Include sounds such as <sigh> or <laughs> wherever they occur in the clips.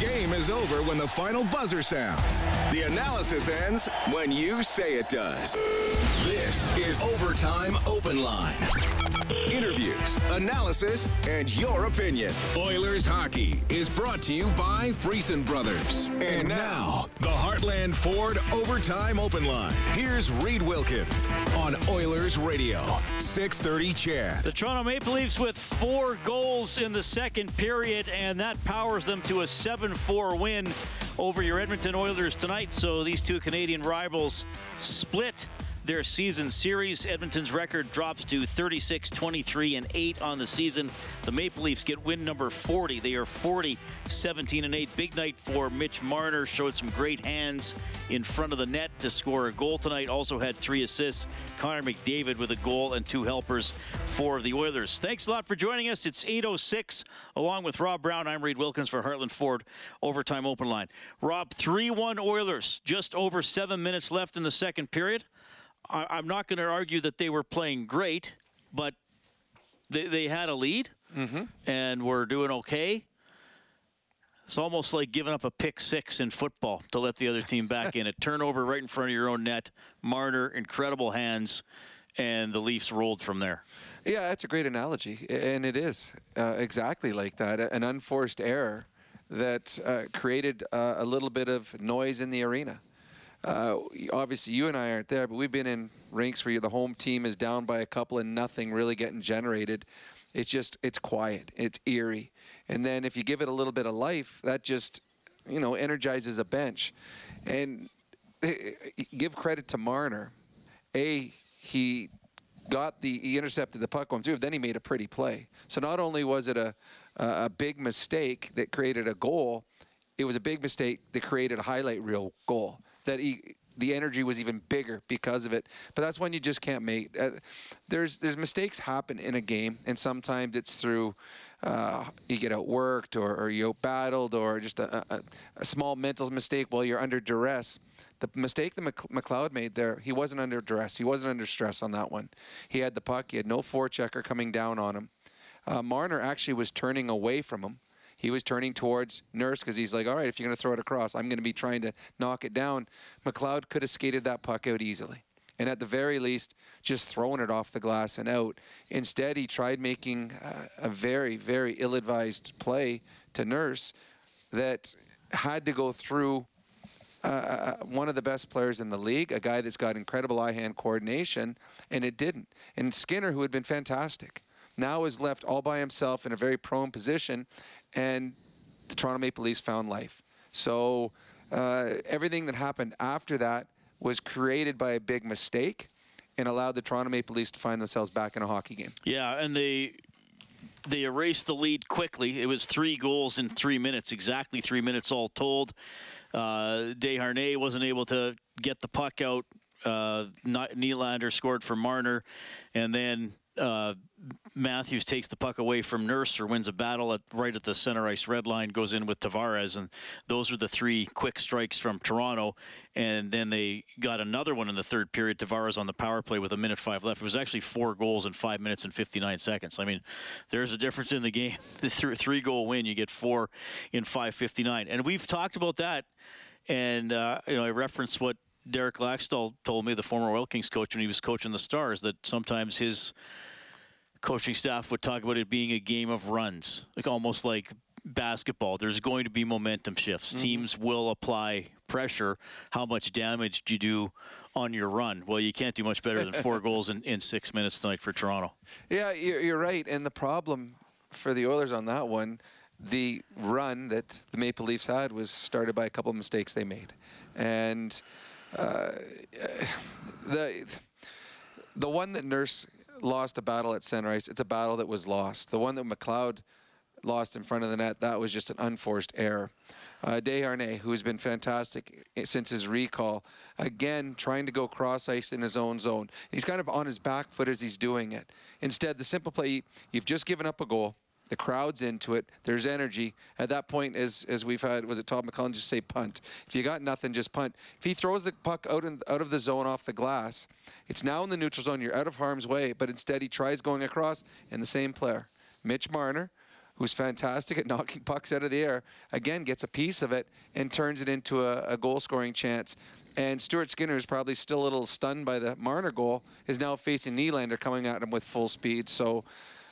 game is over when the final buzzer sounds. The analysis ends when you say it does. This is Overtime Open Line. Interviews, analysis, and your opinion. Oilers hockey is brought to you by Friesen Brothers. And now, the Heartland Ford Overtime Open Line. Here's Reed Wilkins on Oilers Radio, 630 CHED. The Toronto Maple Leafs with four goals in the second period, and that powers them to a 7 4 win over your Edmonton Oilers tonight. So these two Canadian rivals split their season series. Edmonton's record drops to 36, 23, and 8 on the season. The Maple Leafs get win number 40. They are 40, 17, and 8. Big night for Mitch Marner. Showed some great hands in front of the net to score a goal tonight. Also had three assists. Connor McDavid with a goal and two helpers for the Oilers. Thanks a lot for joining us. It's 8.06. Along with Rob Brown, I'm Reed Wilkins for Heartland Ford Overtime Open Line. Rob, 3 1 Oilers. Just over seven minutes left in the second period. I, am not going to argue that they were playing great, but they, they had a lead mm-hmm. and were doing okay. It's almost like giving up a pick six in football to let the other team back in. A turnover right in front of your own net. Marner, incredible hands, and the Leafs rolled from there. Yeah, that's a great analogy, and it is uh, exactly like that. An unforced error that uh, created uh, a little bit of noise in the arena uh, obviously you and I aren't there, but we've been in rinks where the home team is down by a couple and nothing really getting generated. It's just it's quiet, it's eerie, and then if you give it a little bit of life, that just you know energizes a bench. And eh, eh, give credit to Marner. A he got the he intercepted the puck going through, then he made a pretty play. So not only was it a a big mistake that created a goal, it was a big mistake that created a highlight reel goal that he the energy was even bigger because of it. But that's when you just can't make. Uh, there's there's mistakes happen in a game, and sometimes it's through uh, you get outworked or, or you battled or just a, a, a, small mental mistake while you're under duress. The mistake that McLeod made there, he wasn't under duress. He wasn't under stress on that one. He had the puck. He had no forechecker coming down on him. Uh, Marner actually was turning away from him he was turning towards Nurse because he's like, all right, if you're going to throw it across, I'm going to be trying to knock it down. McLeod could have skated that puck out easily. And at the very least, just throwing it off the glass and out. Instead, he tried making uh, a very, very ill advised play to Nurse that had to go through uh, uh, one of the best players in the league, a guy that's got incredible eye hand coordination, and it didn't. And Skinner, who had been fantastic, now is left all by himself in a very prone position and the Toronto Maple Leafs found life. So uh, everything that happened after that was created by a big mistake and allowed the Toronto Maple Leafs to find themselves back in a hockey game. Yeah, and they they erased the lead quickly. It was three goals in three minutes, exactly three minutes all told. Uh, Desharnais wasn't able to get the puck out. Uh, Nylander scored for Marner, and then uh, Matthews takes the puck away from Nurse or wins a battle at right at the center ice red line, goes in with Tavares, and those are the three quick strikes from Toronto. And then they got another one in the third period. Tavares on the power play with a minute five left. It was actually four goals in five minutes and 59 seconds. I mean, there's a difference in the game. <laughs> The three goal win, you get four in 5:59, and we've talked about that. And uh, you know, I referenced what Derek Laxdal told me, the former Oil Kings coach, when he was coaching the Stars, that sometimes his coaching staff would talk about it being a game of runs, like almost like basketball. There's going to be momentum shifts. Mm-hmm. Teams will apply pressure. How much damage do you do on your run? Well, you can't do much better than four <laughs> goals in, in six minutes tonight for Toronto. Yeah, you're, you're right. And the problem for the Oilers on that one, the run that the Maple Leafs had was started by a couple of mistakes they made. And uh, <sighs> the the one that Nurse lost a battle at center ice. It's a battle that was lost. The one that McLeod lost in front of the net, that was just an unforced error. Uh, Desharnais, who's been fantastic since his recall, again trying to go cross ice in his own zone. He's kind of on his back foot as he's doing it. Instead, the simple play, you've just given up a goal. The crowd's into it. There's energy. At that point, as as we've had, was it Todd McLellan just say punt? If you got nothing, just punt. If he throws the puck out in, out of the zone off the glass, it's now in the neutral zone. You're out of harm's way. But instead, he tries going across, and the same player, Mitch Marner, who's fantastic at <laughs> knocking pucks out of the air, again gets a piece of it and turns it into a, a goal scoring chance. And Stuart Skinner is probably still a little stunned by the Marner goal, is now facing Nylander coming at him with full speed. So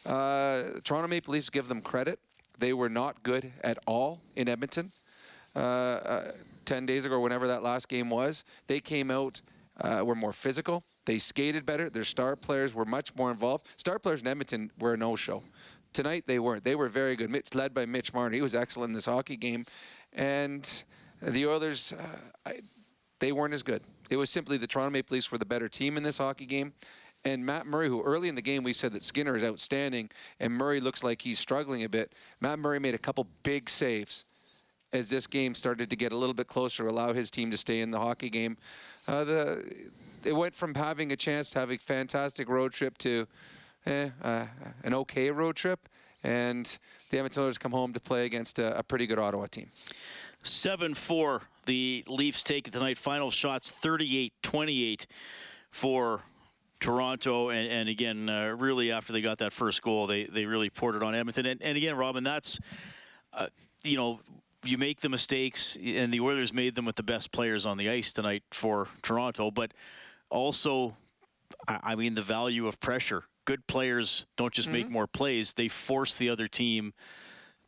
uh, Toronto Maple Leafs give them credit. They were not good at all in Edmonton. Uh, uh, 10 days ago, whenever that last game was, they came out, uh, were more physical. They skated better. Their star players were much more involved. Star players in Edmonton were a no-show. Tonight they weren't. They were very good. Mitch, led by Mitch Marner. He was excellent in this hockey game, and the Oilers, uh, I, they weren't as good. It was simply the Toronto Maple Leafs were the better team in this hockey game. And Matt Murray, who early in the game we said that Skinner is outstanding, and Murray looks like he's struggling a bit. Matt Murray made a couple big saves as this game started to get a little bit closer, allow his team to stay in the hockey game. Uh, the it went from having a chance to have a fantastic road trip to eh, uh, an okay road trip, and the Edmonton Oilers come home to play against a, a pretty good Ottawa team. 7 4, the Leafs take it tonight. Final shots 38 28 for Toronto. And, and again, uh, really, after they got that first goal, they, they really poured it on Edmonton. And, and again, Robin, that's, uh, you know, you make the mistakes, and the Oilers made them with the best players on the ice tonight for Toronto. But also, I mean, the value of pressure. Good players don't just mm-hmm. make more plays; they force the other team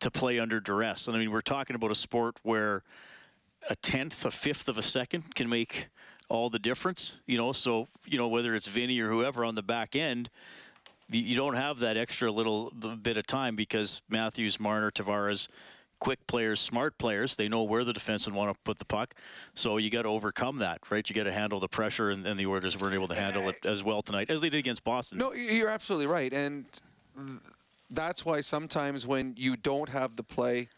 to play under duress. And I mean, we're talking about a sport where a tenth, a fifth of a second can make all the difference. You know, so you know whether it's Vinny or whoever on the back end, you don't have that extra little bit of time because Matthews, Marner, Tavares quick players, smart players. They know where the defenseman want to put the puck. So you got to overcome that, right? You got to handle the pressure, and, and the Oilers weren't able to handle it as well tonight as they did against Boston. No, you're absolutely right, and that's why sometimes when you don't have the play,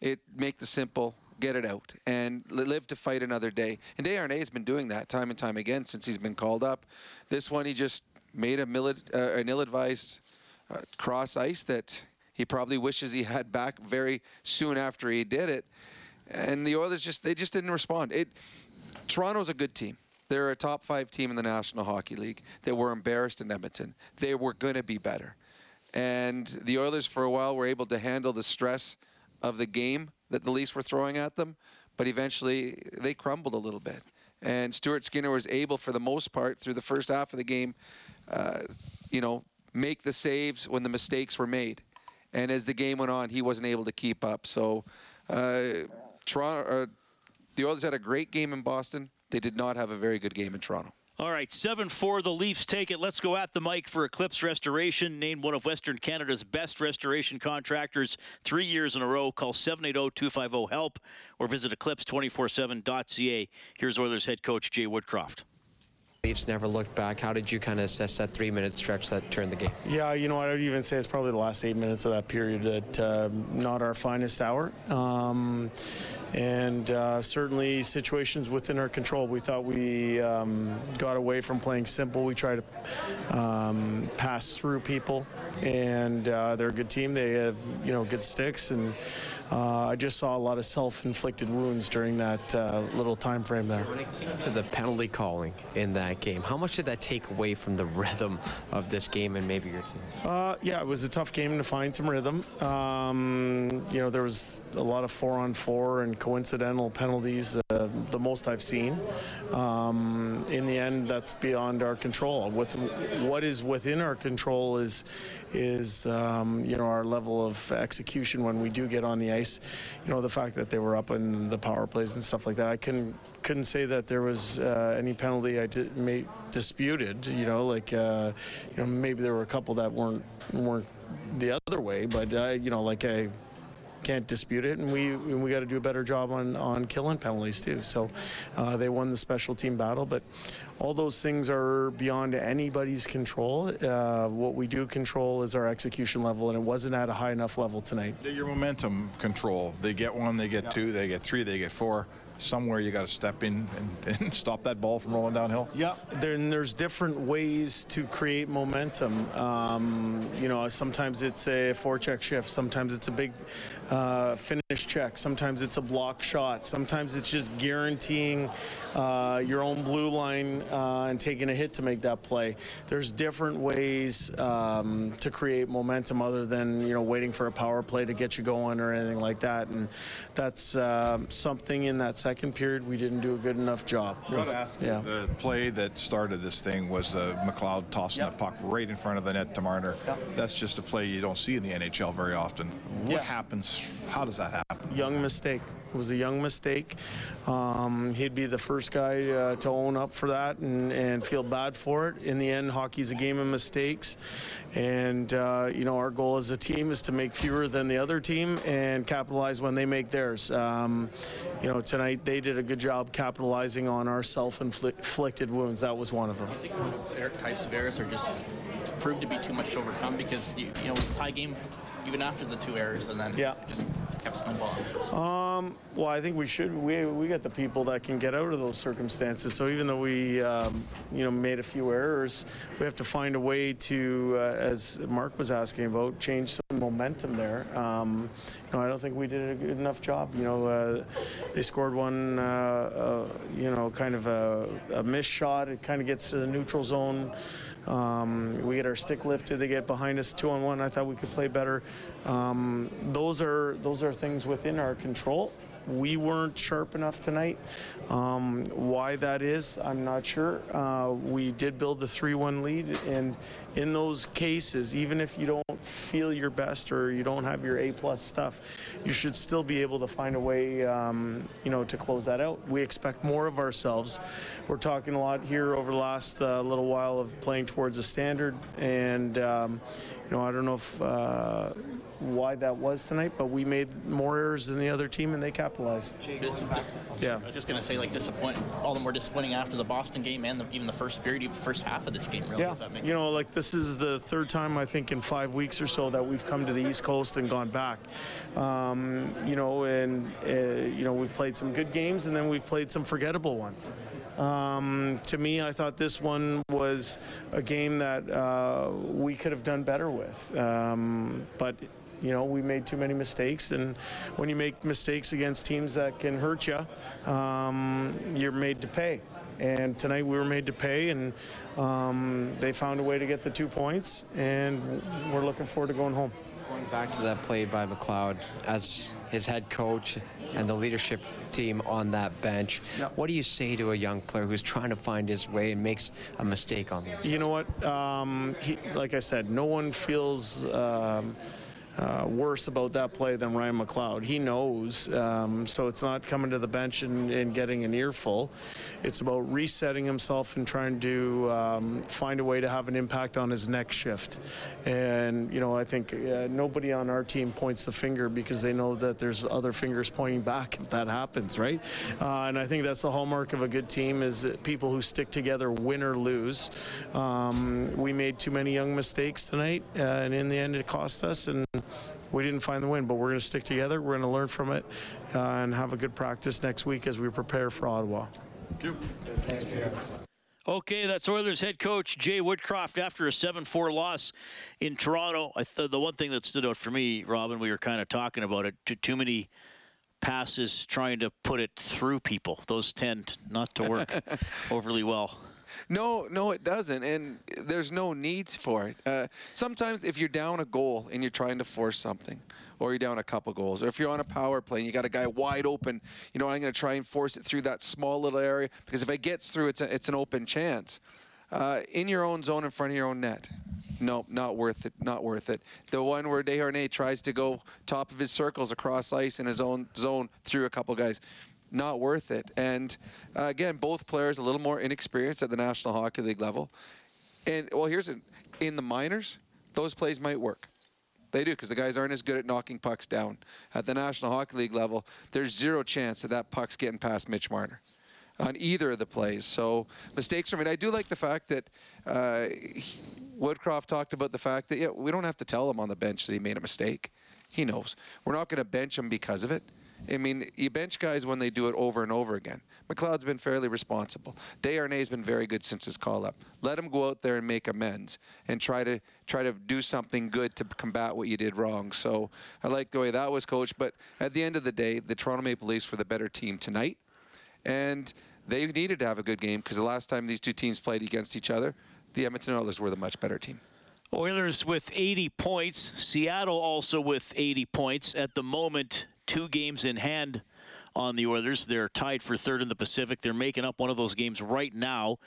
it make the simple get it out and live to fight another day. And Desharnais has been doing that time and time again since he's been called up. This one, he just made a mili- uh, an ill-advised uh, cross ice that he probably wishes he had back very soon after he did it. And the Oilers just they just didn't respond. It Toronto's a good team. They're a top five team in the National Hockey League. They were embarrassed in Edmonton. They were going to be better. And the Oilers, for a while, were able to handle the stress of the game that the Leafs were throwing at them. But eventually, they crumbled a little bit. And Stuart Skinner was able, for the most part, through the first half of the game, uh, you know, make the saves when the mistakes were made and as the game went on, he wasn't able to keep up. So, uh, Toronto, uh, the Oilers had a great game in Boston. They did not have a very good game in Toronto. All right, 7 4, the Leafs take it. Let's go at the mic for Eclipse Restoration, named one of Western Canada's best restoration contractors three years in a row. Call 780 250 HELP or visit eclipse247.ca. Here's Oilers head coach Jay Woodcroft. Leafs never looked back. How did you kind of assess that three-minute stretch that turned the game? Yeah, you know, I would even say it's probably the last eight minutes of that period that uh, not our finest hour. Um, and uh, certainly situations within our control. We thought we um, got away from playing simple. We tried to um, pass through people, and uh, they're a good team. They have you know good sticks, and uh, I just saw a lot of self-inflicted wounds during that uh, little time frame there. When it came to the penalty calling in that game, how much did that take away from the <laughs> rhythm of this game and maybe your team? Uh, yeah, it was a tough game to find some rhythm. Um, you know, there was a lot of four-on-four and coincidental penalties, uh, the most I've seen. Um, in the end, that's beyond our control. With what is within our control is is um, you know our level of execution when we do get on the ice. You know the fact that they were up in the power plays and stuff like that. I couldn't couldn't say that there was uh, any penalty I may, disputed. You know like uh, you know maybe there were a couple that weren't weren't the other way, but uh, you know like I can't dispute it, and we we got to do a better job on on killing penalties too. So uh, they won the special team battle, but all those things are beyond anybody's control. Uh, what we do control is our execution level, and it wasn't at a high enough level tonight. Your momentum control. They get one, they get yeah. two, they get three, they get four. Somewhere you got to step in and, and, <laughs> stop that ball from rolling downhill. Yeah, then there's different ways to create momentum. Um, you know, sometimes it's a forecheck shift, sometimes it's a big uh, finish check, sometimes it's a block shot, sometimes it's just guaranteeing uh, your own blue line uh, and taking a hit to make that play. There's different ways um, to create momentum other than you know waiting for a power play to get you going or anything like that, and that's uh, something in that second period we didn't do a good enough job. Yeah. The play that started this thing was uh, McLeod tossing yep. the puck right in front of the net to Marner. Yep. That's just a play you don't see in the NHL very often. What yeah. happens? How does that happen? Young mistake. It was a young mistake. Um, he'd be the first guy uh, to own up for that and, and feel bad for it. In the end, hockey's a game of mistakes. And, uh, you know, our goal as a team is to make fewer than the other team and capitalize when they make theirs. Um, you know, tonight they did a good job capitalizing on our self-inflicted wounds. That was one of them. I think those types of errors are just proved to be too much to overcome because, you, you know, it was a tie game even after the two errors, and then yeah. just Um, well, I think we should. We we got the people that can get out of those circumstances. So even though we, um, you know, made a few errors, we have to find a way to, uh, as Mark was asking about, change some momentum there. Um, you know, I don't think we did a good enough job. You know, uh, they scored one, uh, uh you know, kind of a, a missed shot. It kind of gets to the neutral zone. Um, we get our stick lifted. They get behind us two on one. I thought we could play better. Um, those are those are things within our control. We weren't sharp enough tonight. Um, why that is, I'm not sure. Uh, we did build the 3 1 lead, and in those cases, even if you don't feel your best or you don't have your A plus stuff, you should still be able to find a way, um, you know, to close that out. We expect more of ourselves. We're talking a lot here over the last uh, little while of playing towards a standard, and um, you know, I don't know if. Uh, why that was tonight, but we made more errors than the other team and they capitalized. yeah. I was just going to say, like, disappointing, all the more disappointing after the Boston game and the, even the first period, even the first half of this game, really. Yeah. you know, like, this is the third time, I think, in five weeks or so that we've come to the East Coast and gone back. Um, you know, and, uh, you know, we've played some good games and then we've played some forgettable ones. Um, to me, I thought this one was a game that uh, we could have done better with. Um, but you know, we made too many mistakes, and when you make mistakes against teams that can hurt you, um, you're made to pay. And tonight we were made to pay, and um, they found a way to get the two points, and we're looking forward to going home. Going back to that play by McLeod as his head coach and the leadership team on that bench. What do you say to a young player who's trying to find his way and makes a mistake on the? You know what? Um, he, like I said, no one feels. Um, uh, worse about that play than Ryan McLeod. He knows, um, so it's not coming to the bench and, and, getting an earful. It's about resetting himself and trying to um, find a way to have an impact on his next shift. And you know, I think uh, nobody on our team points the finger because they know that there's other fingers pointing back if that happens, right? Uh, and I think that's the hallmark of a good team is people who stick together, win or lose. Um, we made too many young mistakes tonight, uh, and in the end, it cost us. And we didn't find the win, but we're going to stick together. We're going to learn from it uh, and have a good practice next week as we prepare for Ottawa. Thank you. Okay, that's Oilers head coach Jay Woodcroft after a 7 4 loss in Toronto. I th- the one thing that stood out for me, Robin, we were kind of talking about it, too, too many passes trying to put it through people. Those tend not to work <laughs> overly well. No, no, it doesn't, and there's no need for it. Uh, sometimes, if you're down a goal and you're trying to force something, or you're down a couple goals, or if you're on a power play and you got a guy wide open, you know, I'm going to try and force it through that small little area because if it gets through, it's a, it's an open chance. Uh, in your own zone, in front of your own net. No, not worth it. Not worth it. The one where Desharnais tries to go top of his circles across ice in his own zone through a couple guys not worth it. And uh, again, both players a little more inexperienced at the National Hockey League level. And well, here's it: in the minors, those plays might work. They do because the guys aren't as good at knocking pucks down. At the National Hockey League level, there's zero chance that that puck's getting past Mitch Marner on either of the plays. So mistakes are made. I do like the fact that uh, Woodcroft talked about the fact that yeah, we don't have to tell him on the bench that he made a mistake. He knows. We're not going to bench him because of it I mean, you bench guys when they do it over and over again. McLeod's been fairly responsible. Desharnais has been very good since his call up. Let him go out there and make amends and try to try to do something good to combat what you did wrong. So I like the way that was coached. But at the end of the day, the Toronto Maple Leafs were the better team tonight, and they needed to have a good game because the last time these two teams played against each other, the Edmonton Oilers were the much better team. Oilers with 80 points. Seattle also with 80 points. At the moment, two games in hand on the Oilers. They're tied for third in the Pacific. They're making up one of those games right now.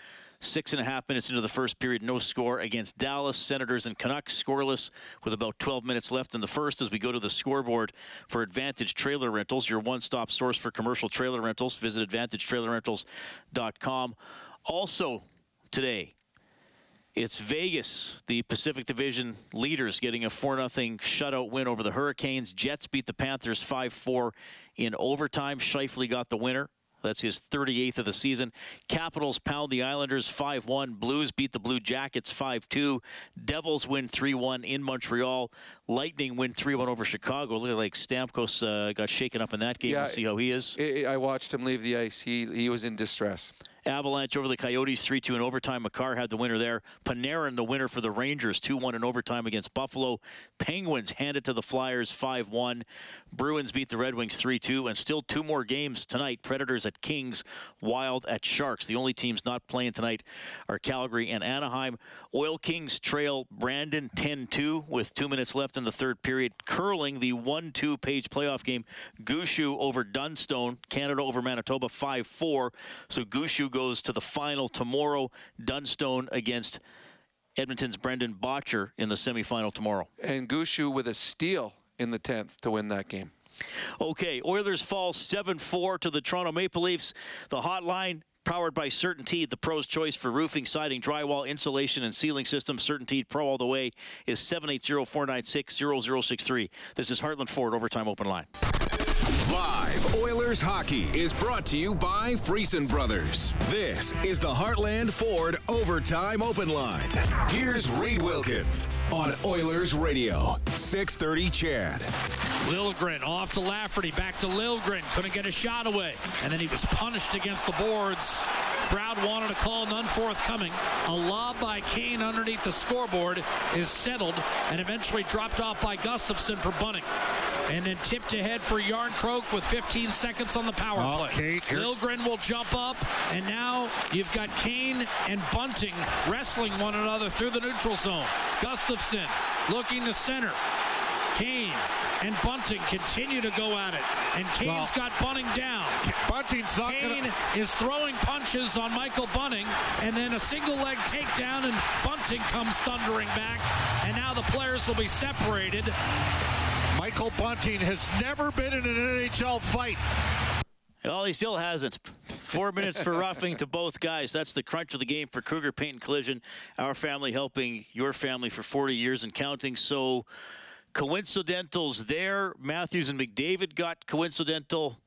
Six and a half minutes into the first period, no score against Dallas, Senators, and Canucks. Scoreless with about 12 minutes left in the first as we go to the scoreboard for Advantage Trailer Rentals, your one stop source for commercial trailer rentals. Visit AdvantageTrailerRentals.com. Also, today, it's Vegas, the Pacific Division leaders, getting a 4 0 shutout win over the Hurricanes. Jets beat the Panthers 5 4 in overtime. Scheifele got the winner. That's his 38th of the season. Capitals pound the Islanders 5 1. Blues beat the Blue Jackets 5 2. Devils win 3 1 in Montreal. Lightning win 3 1 over Chicago. Look like Stamkos uh, got shaken up in that game. Yeah, we'll see how he is. I watched him leave the ice. He, he was in distress. Avalanche over the Coyotes 3 2 in overtime. Makar had the winner there. Panarin, the winner for the Rangers, 2 1 in overtime against Buffalo. Penguins handed to the Flyers 5 1. Bruins beat the Red Wings 3 2. And still two more games tonight Predators at Kings, Wild at Sharks. The only teams not playing tonight are Calgary and Anaheim. Oil Kings trail Brandon 10 2 with two minutes left in the third period. Curling the 1 2 page playoff game. Gushue over Dunstone. Canada over Manitoba 5 4. So Gushue goes to the final tomorrow. Dunstone against Edmonton's Brendan Bottcher in the semifinal tomorrow. And Gushue with a steal in the 10th to win that game. Okay, Oilers fall 7 4 to the Toronto Maple Leafs. The hotline powered by CertainTeed, the pro's choice for roofing, siding, drywall, insulation, and ceiling systems. CertainTeed Pro all the way is 780 496 0063. This is Heartland Ford Overtime Open Line. Live Oilers hockey is brought to you by Friesen Brothers. This is the Heartland Ford Overtime Open Line. Here's Reed Wilkins on Oilers Radio, 630 CHED. Liljegren off to Lafferty, back to Liljegren. Couldn't get a shot away. And then he was punished against the boards. Crowd wanted a call, none forthcoming. A lob by Kane underneath the scoreboard is settled and eventually dropped off by Gustafsson for Bunting. And then tipped ahead for With 15 seconds on the power oh, play. Kane, Liljegren will jump up, and now you've got Kane and Bunting wrestling one another through the neutral zone. Gustafsson looking to center. Kane and Bunting continue to go at it. And Kane's well, got Bunting down. Bunting's not Kane gonna... is throwing punches on Michael Bunting, and then a single leg takedown, and Bunting comes thundering back. And now the players will be separated. Michael Bunting has never been in an NHL fight. Well, he still hasn't. Four minutes for roughing to both guys. That's the crunch of the game for Kruger Paint and Collision. Our family helping your family for 40 years and counting. So coincidentals there. Matthews and McDavid got coincidental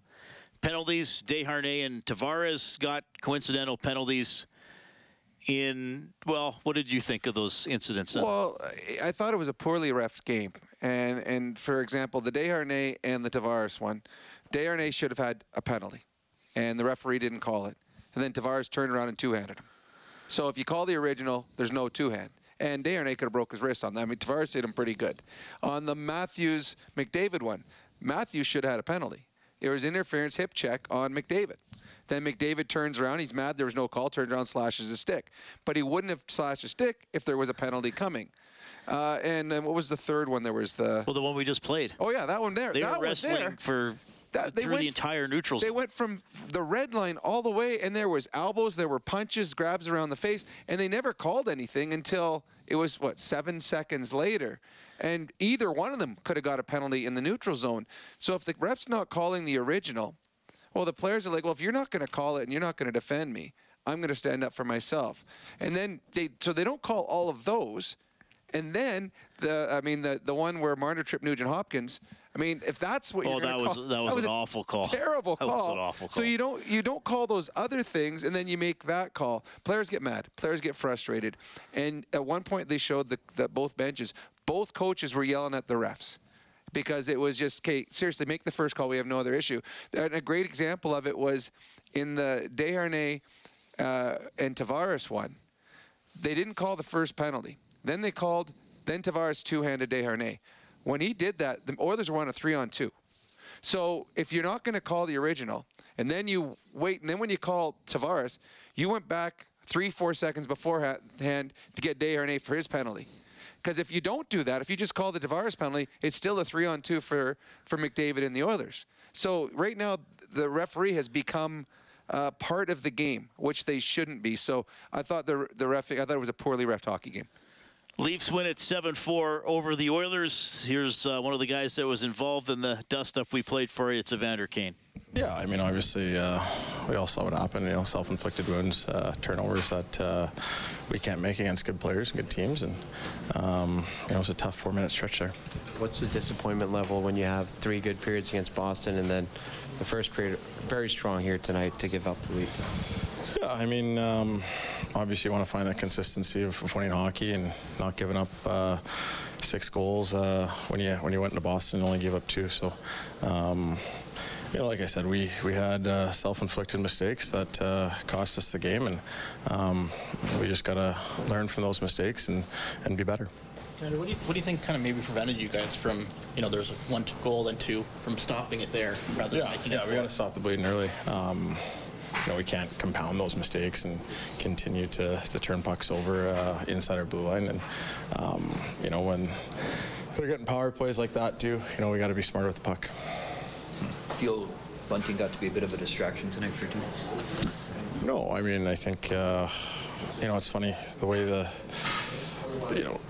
penalties. Desharnais and Tavares got coincidental penalties. In well, what did you think of those incidents? Well, I thought it was a poorly refed game, and and for example, the Desharnais and the Tavares one, Desharnais should have had a penalty, and the referee didn't call it, and then Tavares turned around and two-handed him. So if you call the original, there's no two-hand and Desharnais could have broke his wrist on that. I mean, Tavares hit him pretty good. On the Matthews McDavid one, Matthews should have had a penalty. It was interference hip check on McDavid. Then McDavid turns around. He's mad there was no call. Turns around, slashes his stick. But he wouldn't have slashed his stick if there was a penalty coming. Uh, and then what was the third one? There was the well, the one we just played. Oh yeah, that one there. They that were wrestling for that, they through went, the entire neutral zone. They went from the red line all the way, and there was elbows, there were punches, grabs around the face, and they never called anything until it was what seven seconds later. And either one of them could have got a penalty in the neutral zone. So if the ref's not calling the original, well, the players are like, well, if you're not going to call it and you're not going to defend me, I'm going to stand up for myself. And then they, so they don't call all of those. And then the, I mean, the the one where Marner tripped Nugent Hopkins. I mean, if that's what oh, you're that was call, that was, that was an awful call. <laughs> Terrible call. That was an awful call. So you don't you don't call those other things, and then you make that call. Players get mad. Players get frustrated. And at one point, they showed the, that both benches, both coaches were yelling at the refs. because it was just, okay, seriously, make the first call. We have no other issue. And a great example of it was in the Desharnais uh, and Tavares one. They didn't call the first penalty. Then they called, then Tavares two-handed Desharnais. When he did that, the Oilers were on a three-on-two. So if you're not going to call the original, and then you wait, and then when you call Tavares, you went back three, four seconds beforehand to get Desharnais for his penalty. Because if you don't do that, if you just call the Tavares penalty, it's still a three on two for, for McDavid and the Oilers. So right now, the referee has become uh, part of the game, which they shouldn't be. So I thought the the ref, I thought it was a poorly ref hockey game. Leafs win it 7-4 over the Oilers. Here's uh, one of the guys that was involved in the dust-up we played for you. It's Evander Kane. Yeah, I mean, obviously, uh, we all saw what happened. You know, self-inflicted wounds, uh, turnovers that uh, we can't make against good players and good teams, and um, you know, it was a tough four-minute stretch there. What's the disappointment level when you have three good periods against Boston, and then the first period very strong here tonight to give up the lead? Yeah, I mean, um, obviously, you want to find that consistency of, of winning hockey and not giving up uh, six goals uh, when you when you went into Boston and only gave up two. So. Um, you know, like I said, we we had uh, self-inflicted mistakes that uh, cost us the game, and um, we just got to learn from those mistakes and, and be better. What do, you, what do you think kind of maybe prevented you guys from, you know, there's one goal, and two, from stopping it there rather yeah, than making yeah, it we got to stop the bleeding early. Um, you know, we can't compound those mistakes and continue to, to turn pucks over uh, inside our blue line. And, um, you know, when they're getting power plays like that too, you know, we got to be smarter with the puck feel Bunting got to be a bit of a distraction tonight for you? No, I mean, I think, uh, you know, it's funny the way the, you know,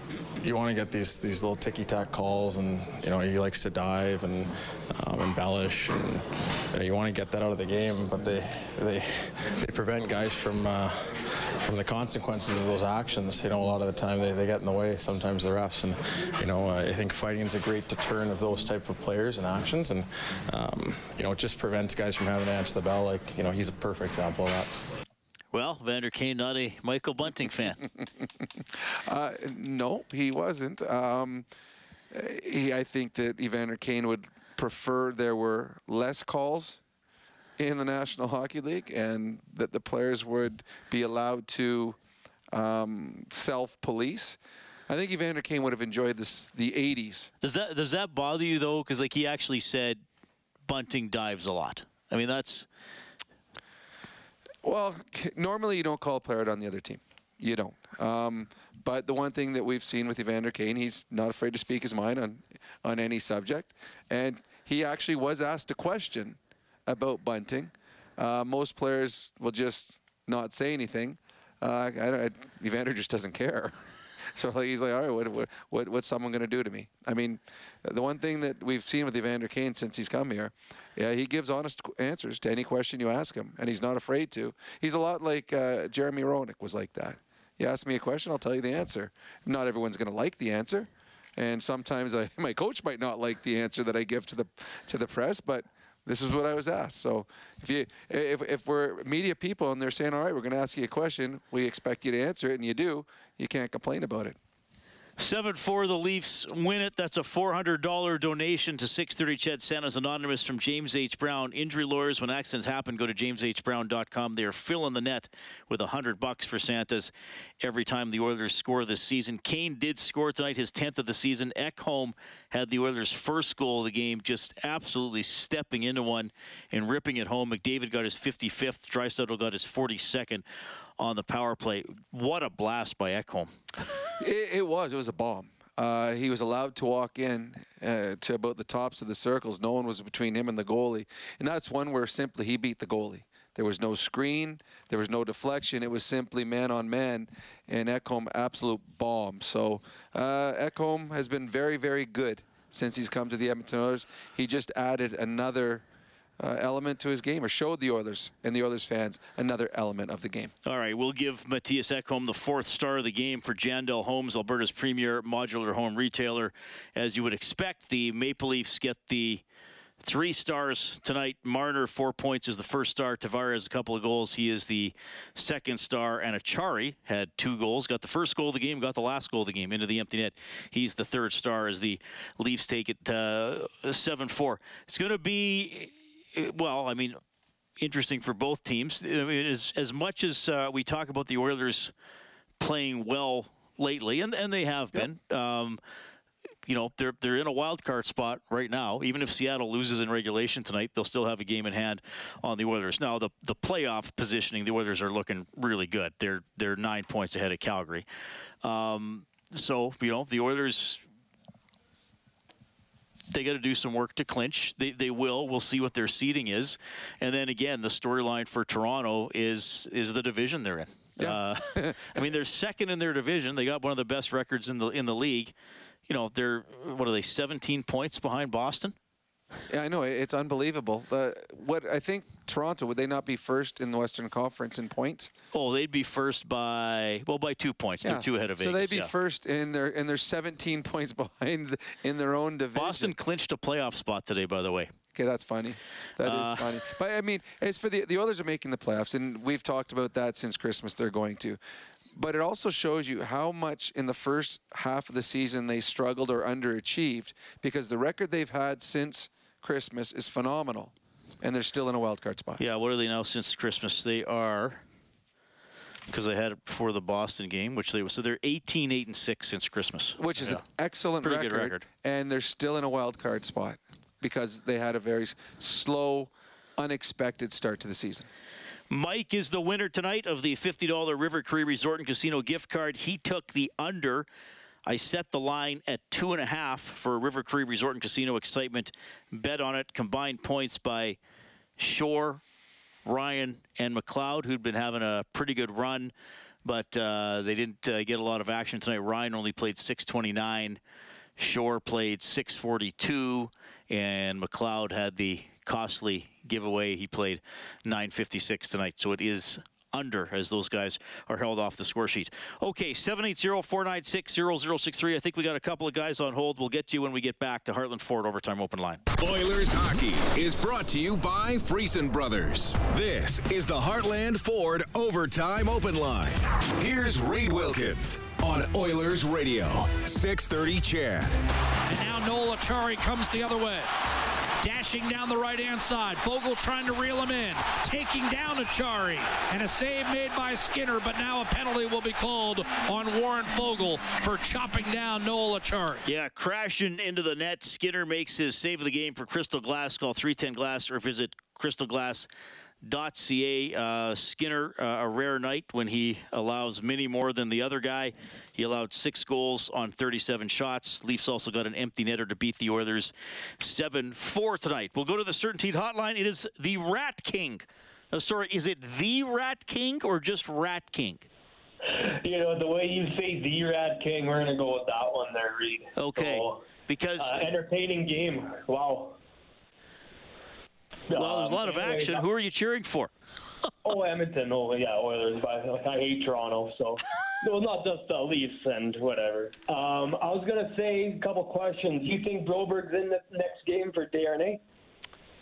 you want to get these these little ticky tack calls, and you know he likes to dive and um, embellish, and you, know, you want to get that out of the game, but they they they prevent guys from uh, from the consequences of those actions. You know, a lot of the time they, they get in the way. Sometimes the refs, and you know, I think fighting is a great deterrent of those type of players and actions, and um, you know, it just prevents guys from having to answer the bell. Like you know, he's a perfect example of that. Well, Vander Kane, not a Michael Bunting fan. <laughs> uh, no, he wasn't. Um, he, I think that Evander Kane would prefer there were less calls in the National Hockey League and that the players would be allowed to um, self-police. I think Evander Kane would have enjoyed this the 80s. Does that does that bother you though? Because like he actually said, Bunting dives a lot. I mean that's well, normally you don't call a player out on the other team. You don't. Um, but the one thing that we've seen with Evander Kane, he's not afraid to speak his mind on on any subject, and he actually was asked a question about Bunting. Uh, most players will just not say anything. Uh, I, I, Evander just doesn't care. <laughs> <laughs> So he's like, all right, what, what, what's someone going to do to me? I mean, the one thing that we've seen with Evander Kane since he's come here, yeah, he gives honest answers to any question you ask him, and he's not afraid to. He's a lot like uh, Jeremy Roenick was like that. You ask me a question, I'll tell you the answer. Not everyone's going to like the answer, and sometimes I, <laughs> my coach might not like the answer that I give to the to the press, but this is what I was asked. So if you if, if we're media people and they're saying, all right, we're going to ask you a question, we expect you to answer it, and you do, you can't complain about it. 7 4, the Leafs win it. That's a $400 donation to 630 Ched Santa's Anonymous from James H. Brown. Injury lawyers, when accidents happen, go to jameshbrown.com. They are filling the net with 100 bucks for Santa's every time the Oilers score this season. Kane did score tonight, his 10th of the season. Ekholm had the Oilers' first goal of the game, just absolutely stepping into one and ripping it home. McDavid got his 55th. Draisaitl got his 42nd on the power play. What a blast by Ekholm. It, it was. It was a bomb. Uh, he was allowed to walk in uh, to about the tops of the circles. No one was between him and the goalie. And that's one where simply he beat the goalie. There was no screen. There was no deflection. It was simply man on man. And Ekholm, absolute bomb. So uh, Ekholm has been very, very good since he's come to the Edmonton Oilers. He just added another – uh, element to his game or showed the Oilers and the Oilers fans another element of the game. All right, we'll give Mattias Ekholm the fourth star of the game for Jandel Homes, Alberta's premier modular home retailer. As you would expect, the Maple Leafs get the Three stars tonight. Marner, four points, is the first star. Tavares, a couple of goals. He is the second star. And Acciari had two goals. Got the first goal of the game, got the last goal of the game into the empty net. He's the third star as the Leafs take it uh, 7 4. It's going to be, well, I mean, interesting for both teams. I mean, as, as much as uh, we talk about the Oilers playing well lately, and, and they have yep. been. Um, you know they're they're in a wild card spot right now. Even if Seattle loses in regulation tonight, they'll still have a game in hand on the Oilers. Now the the playoff positioning, the Oilers are looking really good. They're they're nine points ahead of Calgary. Um, so you know the Oilers. They got to do some work to clinch. They, they will. We'll see what their seeding is, and then again, the storyline for Toronto is is the division they're in. Yeah. Uh, <laughs> I mean, they're second in their division. They got one of the best records in the in the league you know, they're what are they, 17 points behind Boston? Yeah, I know it's unbelievable. Uh, what I think Toronto would they not be first in the Western Conference in points? Oh, they'd be first by well by two points. Yeah. They're two ahead of Vegas. So they'd be yeah. first in their and they're 17 <laughs> points behind in their own division. Boston clinched a playoff spot today, by the way. Okay, that's funny. That uh, is funny. But I mean, it's for the the Oilers are making the playoffs, and we've talked about that since Christmas. They're going to but it also shows you how much in the first half of the season they struggled or underachieved because the record they've had since Christmas is phenomenal, and they're still in a wild card spot. Yeah, what are they now since Christmas? They are because they had it before the Boston game, which they were so they're 18 8 and 6 since Christmas. Which is yeah. an excellent Pretty record, good record. And they're still in a wild card spot because they had a very slow, unexpected start to the season. Mike is the winner tonight of the $50 River Cree Resort and Casino gift card. He took the under. I set the line at two and a half for River Cree Resort and Casino excitement. Bet on it. Combined points by Shore, Ryan, and McLeod, who'd been having a pretty good run, but uh, they didn't uh, get a lot of action tonight. Ryan only played 629. Shore played 642, and McLeod had the costly giveaway. He played 956 tonight, so it is under as those guys are held off the score sheet. Okay, 780-496-0063. I think we got a couple of guys on hold. We'll get to you when we get back to Heartland Ford Overtime Open Line. Oilers Hockey is brought to you by Friesen Brothers. This is the Heartland Ford Overtime Open Line. Here's Reed Wilkins on Oilers Radio, 630 CHED. And now Noel Acciari comes the other way. Dashing down the right hand side. Foegele trying to reel him in. Taking down Acciari. And a save made by Skinner, but now a penalty will be called on Warren Foegele for chopping down Noel Acciari. Yeah, crashing into the net. Skinner makes his save of the game for Crystal Glass. Call 310 Glass or visit Crystal Glass .ca. Uh, Skinner, uh, a rare night when he allows many more than the other guy. He allowed six goals on 37 shots. Leafs also got an empty netter to beat the Oilers 7-4 tonight. We'll go to the CertainTeed Hotline. It is the Rat King. Uh, sorry, is it the Rat King or just Rat King? You know, the way you say the Rat King, we're going to go with that one there, Reed. Okay. So, because uh, entertaining game. Wow. Well, there's a lot of action. Who are you cheering for? <laughs> oh, Edmonton. Oh, yeah, Oilers. But like, I hate Toronto, so well, not just the Leafs and whatever. Um, I was gonna say a couple questions. Do you think Broberg's in the next game for Desharnais?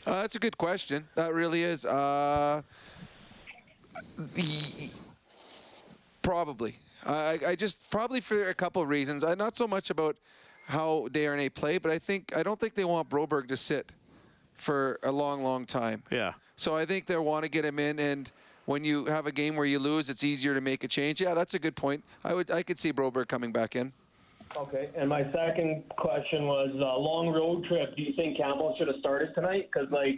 Uh, that's a good question. That really is. Uh, probably. I, I just probably for a couple of reasons. I, not so much about how Desharnais play, but I think I don't think they want Broberg to sit for a long, long time. Yeah. So I think they want to get him in, and when you have a game where you lose, it's easier to make a change. Yeah, that's a good point. I would, I could see Broberg coming back in. Okay, and my second question was uh, long road trip. Do you think Campbell should have started tonight? Because like,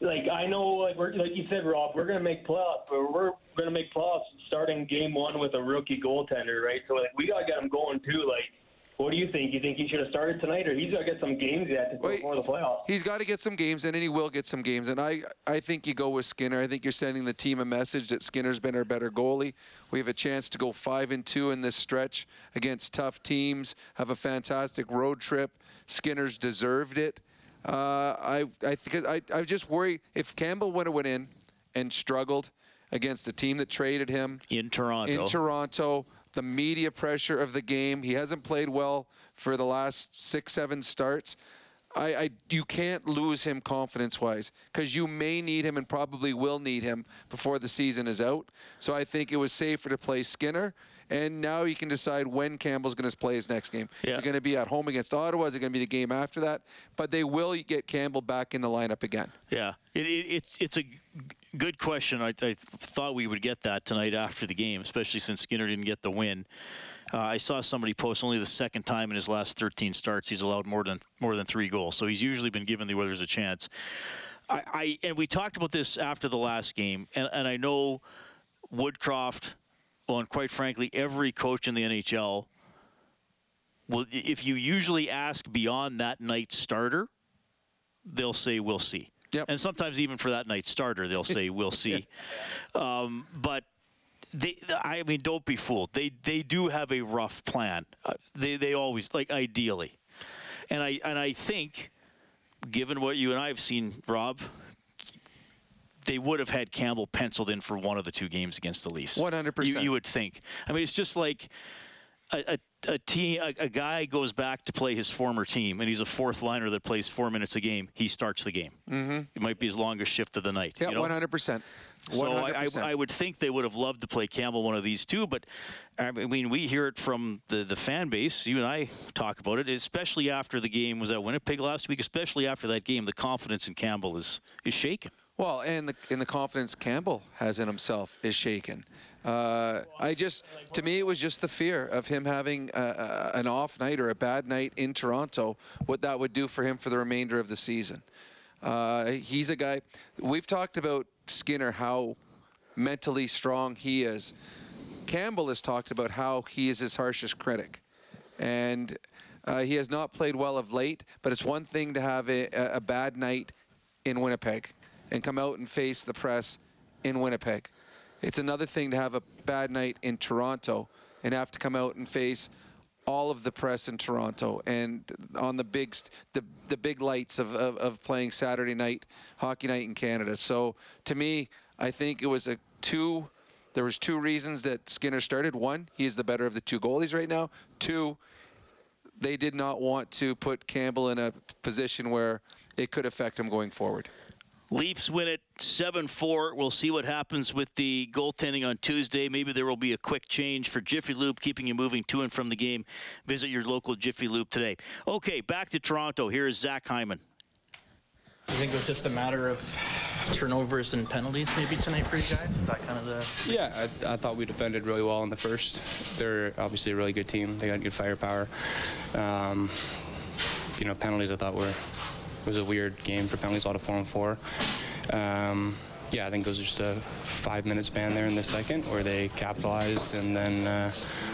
like I know, like we're, like you said, Rob, we're gonna make playoffs. We're, we're gonna make playoffs starting game one with a rookie goaltender, right? So like we gotta get him going too. Like what do you think? You think he should have started tonight, or he's got to get some games yet before the playoffs? He's got to get some games, and he will get some games. And I, I think you go with Skinner. I think you're sending the team a message that Skinner's been our better goalie. We have a chance to go five and two in this stretch against tough teams. Have a fantastic road trip. Skinner's deserved it. Uh, I, I because I, I just worry if Campbell would have went in and struggled against the team that traded him in Toronto. In Toronto the media pressure of the game. He hasn't played well for the last six, seven starts. I, I you can't lose him confidence wise because you may need him and probably will need him before the season is out. So I think it was safer to play Skinner. And now you can decide when Campbell's going to play his next game. Yeah. Is it going to be at home against Ottawa? Is it going to be the game after that? But they will get Campbell back in the lineup again. Yeah, it, it, it's it's a good question. I, I thought we would get that tonight after the game, especially since Skinner didn't get the win. Uh, I saw somebody post only the second time in his last 13 starts he's allowed more than more than three goals. So he's usually been given the Oilers a chance. I, I and we talked about this after the last game, and, and I know Woodcroft, well, and quite frankly, every coach in the NHL. Well, if you usually ask beyond that night's starter, they'll say we'll see. Yep. And sometimes even for that night's starter, they'll say we'll <laughs> see. um, but they, I mean, don't be fooled. They they do have a rough plan. Uh, they they always like ideally, and I and I think, given what you and I have seen, Rob, they would have had Campbell penciled in for one of the two games against the Leafs. 100%. You, you would think. I mean, it's just like a, a, a team. A, a guy goes back to play his former team, and he's a fourth liner that plays four minutes a game. He starts the game. Mm-hmm. It might be his longest shift of the night. Yeah, you know? 100%. So I, I, I would think they would have loved to play Campbell one of these two, but I mean we hear it from the, the fan base. You and I talk about it, especially after the game was at Winnipeg last week. Especially after that game, the confidence in Campbell is is shaken. Well, and the and the confidence Campbell has in himself is shaken. Uh, I just, to me, it was just the fear of him having a, a, an off night or a bad night in Toronto. What that would do for him for the remainder of the season. Uh, he's a guy. We've talked about Skinner how mentally strong he is. Campbell has talked about how he is his harshest critic, and uh, he has not played well of late. But it's one thing to have a, a bad night in Winnipeg and come out and face the press in Winnipeg. It's another thing to have a bad night in Toronto and have to come out and face all of the press in Toronto and on the big the the big lights of, of, of playing Saturday night hockey night in Canada. So to me, I think it was a two there was two reasons that Skinner started. One, he's the better of the two goalies right now. Two, they did not want to put Campbell in a position where it could affect him going forward. Leafs win it 7 4. We'll see what happens with the goaltending on Tuesday. Maybe there will be a quick change for Jiffy Lube, keeping you moving to and from the game. Visit your local Jiffy Lube today. Okay, back to Toronto. Here is Zach Hyman. I think it was just a matter of turnovers and penalties maybe tonight for you guys. Is that kind of the Yeah, I, I thought we defended really well in the first. They're obviously a really good team. They got good firepower. Um, you know, penalties I thought were was a weird game for penalties, a lot of four on four. Um, yeah, I think it was just a five minute span there in the second where they capitalized, and then uh,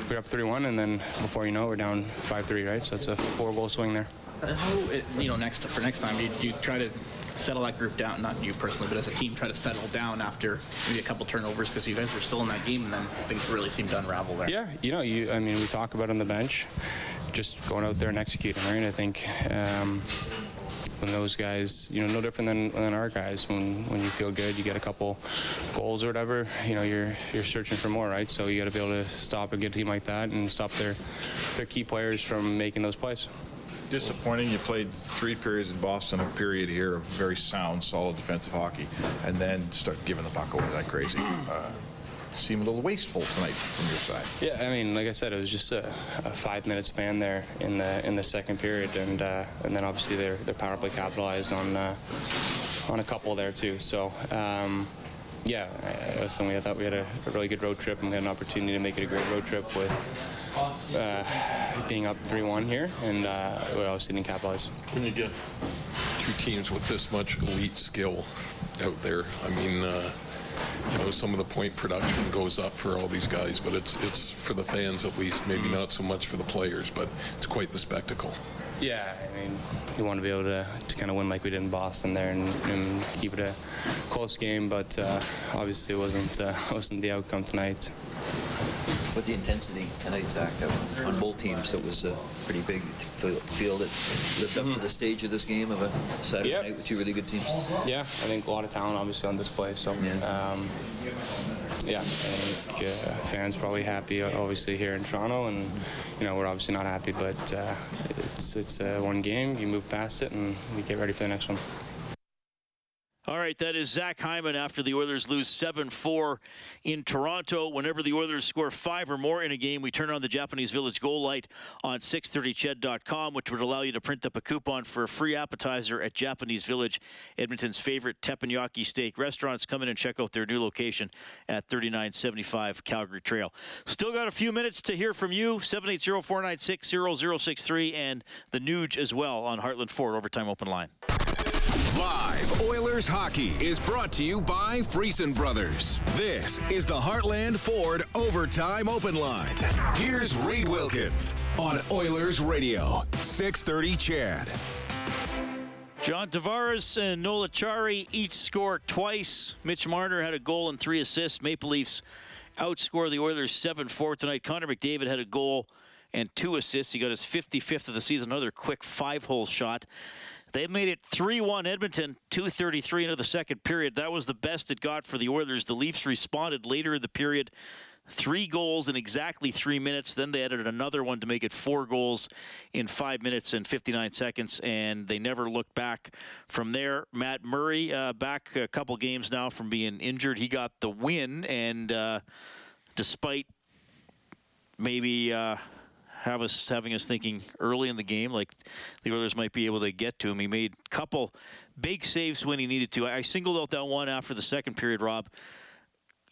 we we're up 3-1, and then before you know it, we're down 5-3, right? So it's a four goal swing there. How, you know, next for next time, do you, do you try to settle that group down? Not you personally, but as a team, try to settle down after maybe a couple turnovers because you guys were still in that game, and then things really seemed to unravel there. Yeah, you know, you. I mean, we talk about on the bench, just going out there and executing, right? I think um, when those guys, you know, no different than, than our guys. When when you feel good, you get a couple goals or whatever. You know, you're you're searching for more, right? So you got to be able to stop a good team like that and stop their their key players from making those plays. Disappointing. You played three periods in Boston, a period here of very sound, solid defensive hockey, and then start giving the puck away like crazy. <clears throat> Uh, seem a little wasteful tonight from your side. Yeah, I mean, like I said, it was just a, a five-minute span there in the in the second period, and uh, and then obviously their their power play capitalized on uh, on a couple there too. So. Um, yeah, I, I was something I thought we had a, a really good road trip and we had an opportunity to make it a great road trip with uh, being up 3-1 here and uh, we obviously didn't capitalize. When you get two teams with this much elite skill out there, I mean, uh, you know, some of the point production goes up for all these guys, but it's it's for the fans at least, maybe not so much for the players, but it's quite the spectacle. Yeah, I mean, you want to be able to, to kind of win like we did in Boston there and, and keep it a close game, but uh, obviously it wasn't uh, <laughs> wasn't the outcome tonight. With the intensity tonight, Zach, uh, on both teams, it was a pretty big feel that lived up to the stage of this game of a Saturday night with two really good teams. Yeah, I think a lot of talent obviously on display. So, um, yeah, I think uh, fans probably happy, obviously here in Toronto, and you know we're obviously not happy, but uh, it's it's uh, one game. You move past it, and we get ready for the next one. All right, that is Zach Hyman after the Oilers lose 7 4 in Toronto. Whenever the Oilers score five or more in a game, we turn on the Japanese Village goal light on 630ched.com, which would allow you to print up a coupon for a free appetizer at Japanese Village, Edmonton's favorite teppanyaki steak restaurants. Come in and check out their new location at 3975 Calgary Trail. Still got a few minutes to hear from you, 780 496 0063, and the Nuge as well on Heartland Ford Overtime Open Line. Live Oilers hockey is brought to you by Friesen Brothers. This is the Heartland Ford Overtime Open Line. Here's Reid Wilkins on Oilers Radio, 630 CHED. John Tavares and Noel Acciari each scored twice. Mitch Marner had a goal and three assists. Maple Leafs outscore the Oilers 7 4 tonight. Connor McDavid had a goal and two assists. He got his 55th of the season, another quick five hole shot. They made it 3 1 Edmonton, 2.33 into the second period. That was the best it got for the Oilers. The Leafs responded later in the period. Three goals in exactly three minutes. Then they added another one to make it four goals in five minutes and 59 seconds, and they never looked back from there. Matt Murray, uh, back a couple games now from being injured. He got the win, and uh, despite maybe. Uh, have us having us thinking early in the game like the Oilers might be able to get to him. He made a couple big saves when he needed to. I singled out that one after the second period, Rob.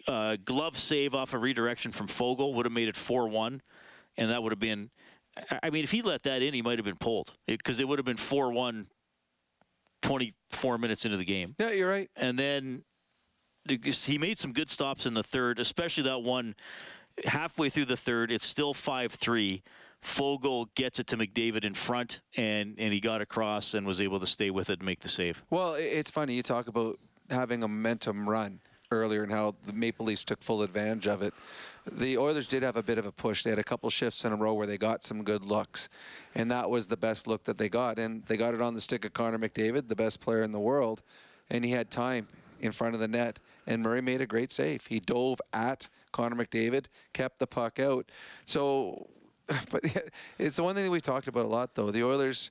Uh, glove save off a redirection from Foegele would have made it 4 1, and that would have been. I mean, if he let that in, he might have been pulled because it, it would have been 4 1 24 minutes into the game. Yeah, you're right. And then he made some good stops in the third, especially that one halfway through the third. It's still 5 3 Foegele gets it to McDavid in front, and, and he got across and was able to stay with it and make the save. Well, it's funny. You talk about having a momentum run earlier and how the Maple Leafs took full advantage of it. The Oilers did have a bit of a push. They had a couple shifts in a row where they got some good looks, and that was the best look that they got. And they got it on the stick of Connor McDavid, the best player in the world, and he had time in front of the net. And Murray made a great save. He dove at Connor McDavid, kept the puck out. So <laughs> but it's the one thing that we've talked about a lot, though. The Oilers,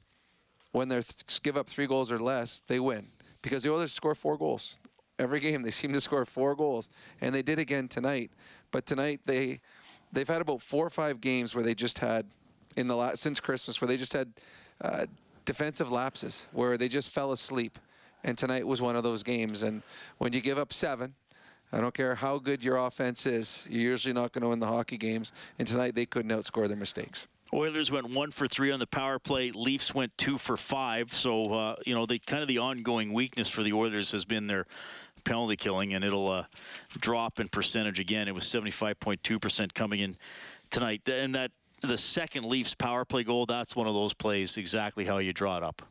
when they give up three goals or less, they win because the Oilers score four goals every game. <laughs> They seem to score four goals, and they did again tonight. But tonight they they've had about four or five games where they just had in the last since Christmas where they just had uh, defensive lapses where they just fell asleep. And tonight was one of those games. And when you give up seven, I don't care how good your offense is, you're usually not going to win the hockey games. And tonight they couldn't outscore their mistakes. Oilers went one for three on the power play. Leafs went two for five. So uh, you know, the kind of the ongoing weakness for the Oilers has been their penalty killing, and it'll uh, drop in percentage again. It was 75.2 percent coming in tonight, and that the second Leafs power play goal. That's one of those plays exactly how you draw it up.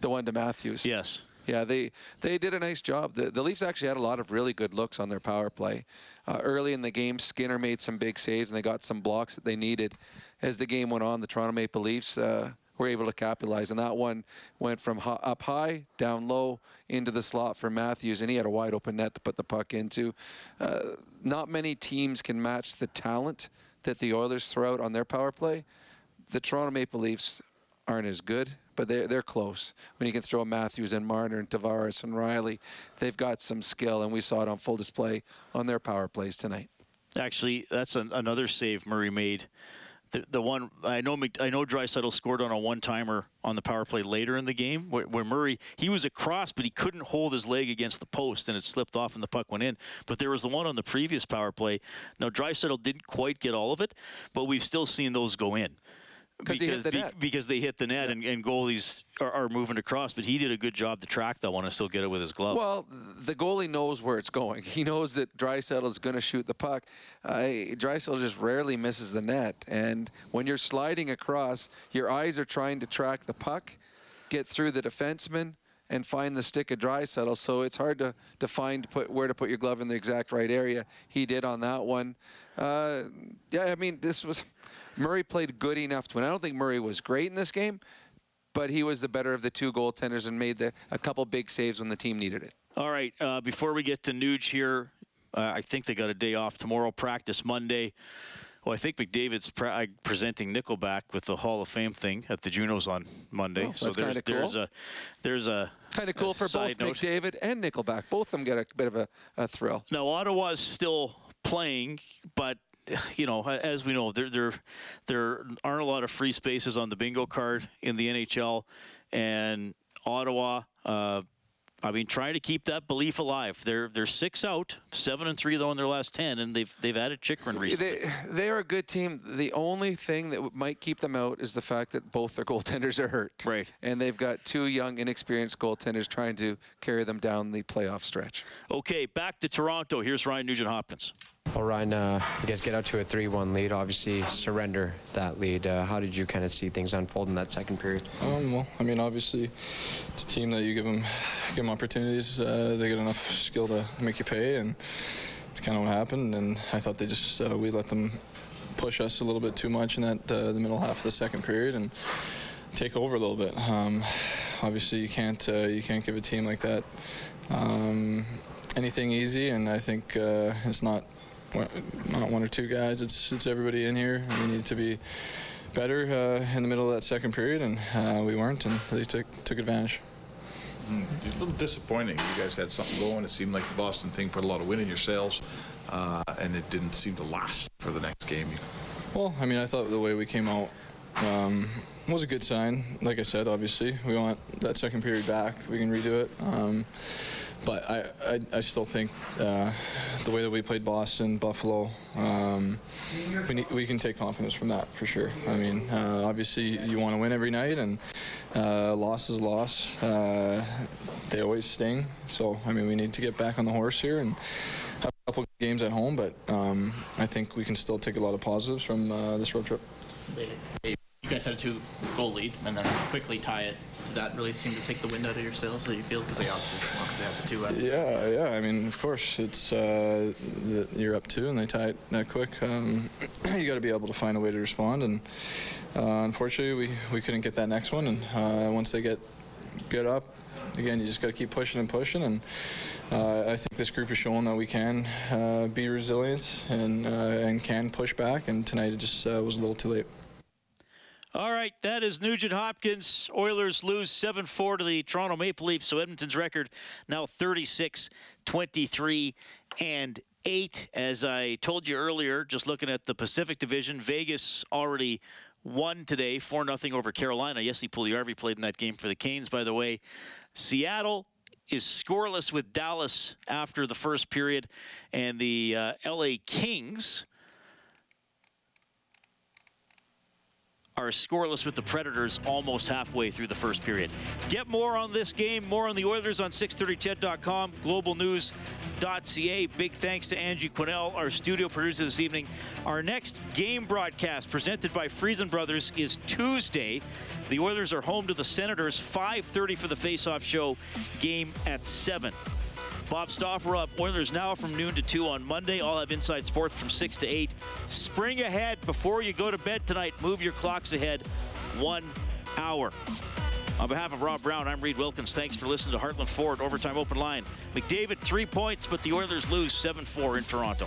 The one to Matthews. Yes. Yeah, they they did a nice job. The, the Leafs actually had a lot of really good looks on their power play. Uh, early in the game, Skinner made some big saves and they got some blocks that they needed. As the game went on, the Toronto Maple Leafs uh, were able to capitalize, and that one went from ho- up high, down low, into the slot for Matthews, and he had a wide open net to put the puck into. Uh, not many teams can match the talent that the Oilers throw out on their power play. The Toronto Maple Leafs aren't as good, but they're, they're close. When you can throw Matthews and Marner and Tavares and Riley, they've got some skill, and we saw it on full display on their power plays tonight. Actually, that's an, another save Murray made. The, the one I know I know Draisaitl scored on a one timer on the power play later in the game where, where, Murray he was across but he couldn't hold his leg against the post and it slipped off and the puck went in. But there was the one on the previous power play. Now Draisaitl didn't quite get all of it, but we've still seen those go in because the be, because they hit the net yeah. and, and, goalies are, are, moving across. But he did a good job to track that one and still get it with his glove. Well, the goalie knows where it's going. He knows that Draisaitl is going to shoot the puck. Uh, Draisaitl just rarely misses the net, and when you're sliding across, your eyes are trying to track the puck, get through the defenseman. And find the stick of Draisaitl. so it's hard to, to find put where to put your glove in the exact right area. He did on that one. Uh, yeah, I mean, this was Murray played good enough to win. I don't think Murray was great in this game, but he was the better of the two goaltenders and made the, a couple big saves when the team needed it. All right. Uh, before we get to Nuge here, Uh, I think they got a day off tomorrow. Practice Monday. Well, I think McDavid's pre- uh, presenting Nickelback with the Hall of Fame thing at the Junos on Monday. Oh, so there's cool. there's a there's a Kind of cool for both note. McDavid and Nickelback. Both of them get a bit of a, a thrill. Now Ottawa's still playing, but you know, as we know, there there there aren't a lot of free spaces on the bingo card in the NHL, and Ottawa. Uh, I mean, trying to keep that belief alive. They're they're six out, seven and three though in their last ten, and they've they've added Chychrun recently. They, they are a good team. The only thing that might keep them out is the fact that both their <laughs> goaltenders are hurt. Right. And they've got two young, inexperienced goaltenders trying to carry them down the playoff stretch. Okay, back to Toronto. Here's Ryan Nugent Hopkins. Well, Ryan, uh, you guys get out to a 3-1 lead. Obviously, surrender that lead. Uh, how did you kind of see things unfold in that second period? Um, well, I mean, obviously, it's a team that you give them give them opportunities. Uh, they get enough skill to make you pay, and it's kind of what happened. And I thought they just uh, we let them push us a little bit too much in that uh, the middle half of the second period and take over a little bit. Um, obviously, you can't uh, you can't give a team like that um, anything easy, and I think it's not not one or two guys. It's it's everybody in here. We need to be better uh, in the middle of that second period, and uh, we weren't, and they took took advantage. Mm, A little disappointing. You guys had something going. It seemed like the Boston thing put a lot of wind in your sails, uh, and it didn't seem to last for the next game. Well, I mean, I thought the way we came out um, was a good sign. Like I said, obviously, we want that second period back. We can redo it. Um, but I, I, I still think uh, the way that we played Boston, Buffalo, um, we, we can take confidence from that for sure. I mean, uh, obviously, you want to win every night, and uh, loss is loss. Uh, they always sting. So, I mean, we need to get back on the horse here and have a couple games at home, but um, I think we can still take a lot of positives from uh, this road trip. You guys had a two goal lead and then quickly tie it. That really seem to take the wind out of your sails that you feel? Because they obviously <laughs> well, they have the two out. Yeah, yeah. I mean, of course, it's uh, the, you're up two and they tie it that quick. Um, <clears throat> you got to be able to find a way to respond, and uh, unfortunately, we, we couldn't get that next one. And uh, once they get get up, again, you just got to keep pushing and pushing. And uh, I think this group is showing that we can uh, be resilient and uh, and can push back. And tonight it just uh, was a little too late. All right, that is Nugent Hopkins. Oilers lose 7 4 to the Toronto Maple Leafs, so Edmonton's record now 36 23 and 8. As I told you earlier, just looking at the Pacific Division, Vegas already won today 4 0 over Carolina. Yes, Jesse Puljujarvi played in that game for the Canes, by the way. Seattle is scoreless with Dallas after the first period, and the uh, LA Kings are scoreless with the Predators almost halfway through the first period. Get more on this game, more on the Oilers on 630ched.com, globalnews.ca. Big thanks to Angie Quinnell, our studio producer this evening. Our next game broadcast presented by Friesen Brothers is Tuesday. The Oilers are home to the Senators, 5.30 for the face-off show, game at 7. Bob Stauffer of Oilers now from noon to 2 on Monday. I'll have Inside Sports from 6 to 8. Spring ahead before you go to bed tonight. Move your clocks ahead one hour. On behalf of Rob Brown, I'm Reid Wilkins. Thanks for listening to Heartland Ford Overtime Open Line. McDavid, three points, but the Oilers lose 7 4 in Toronto.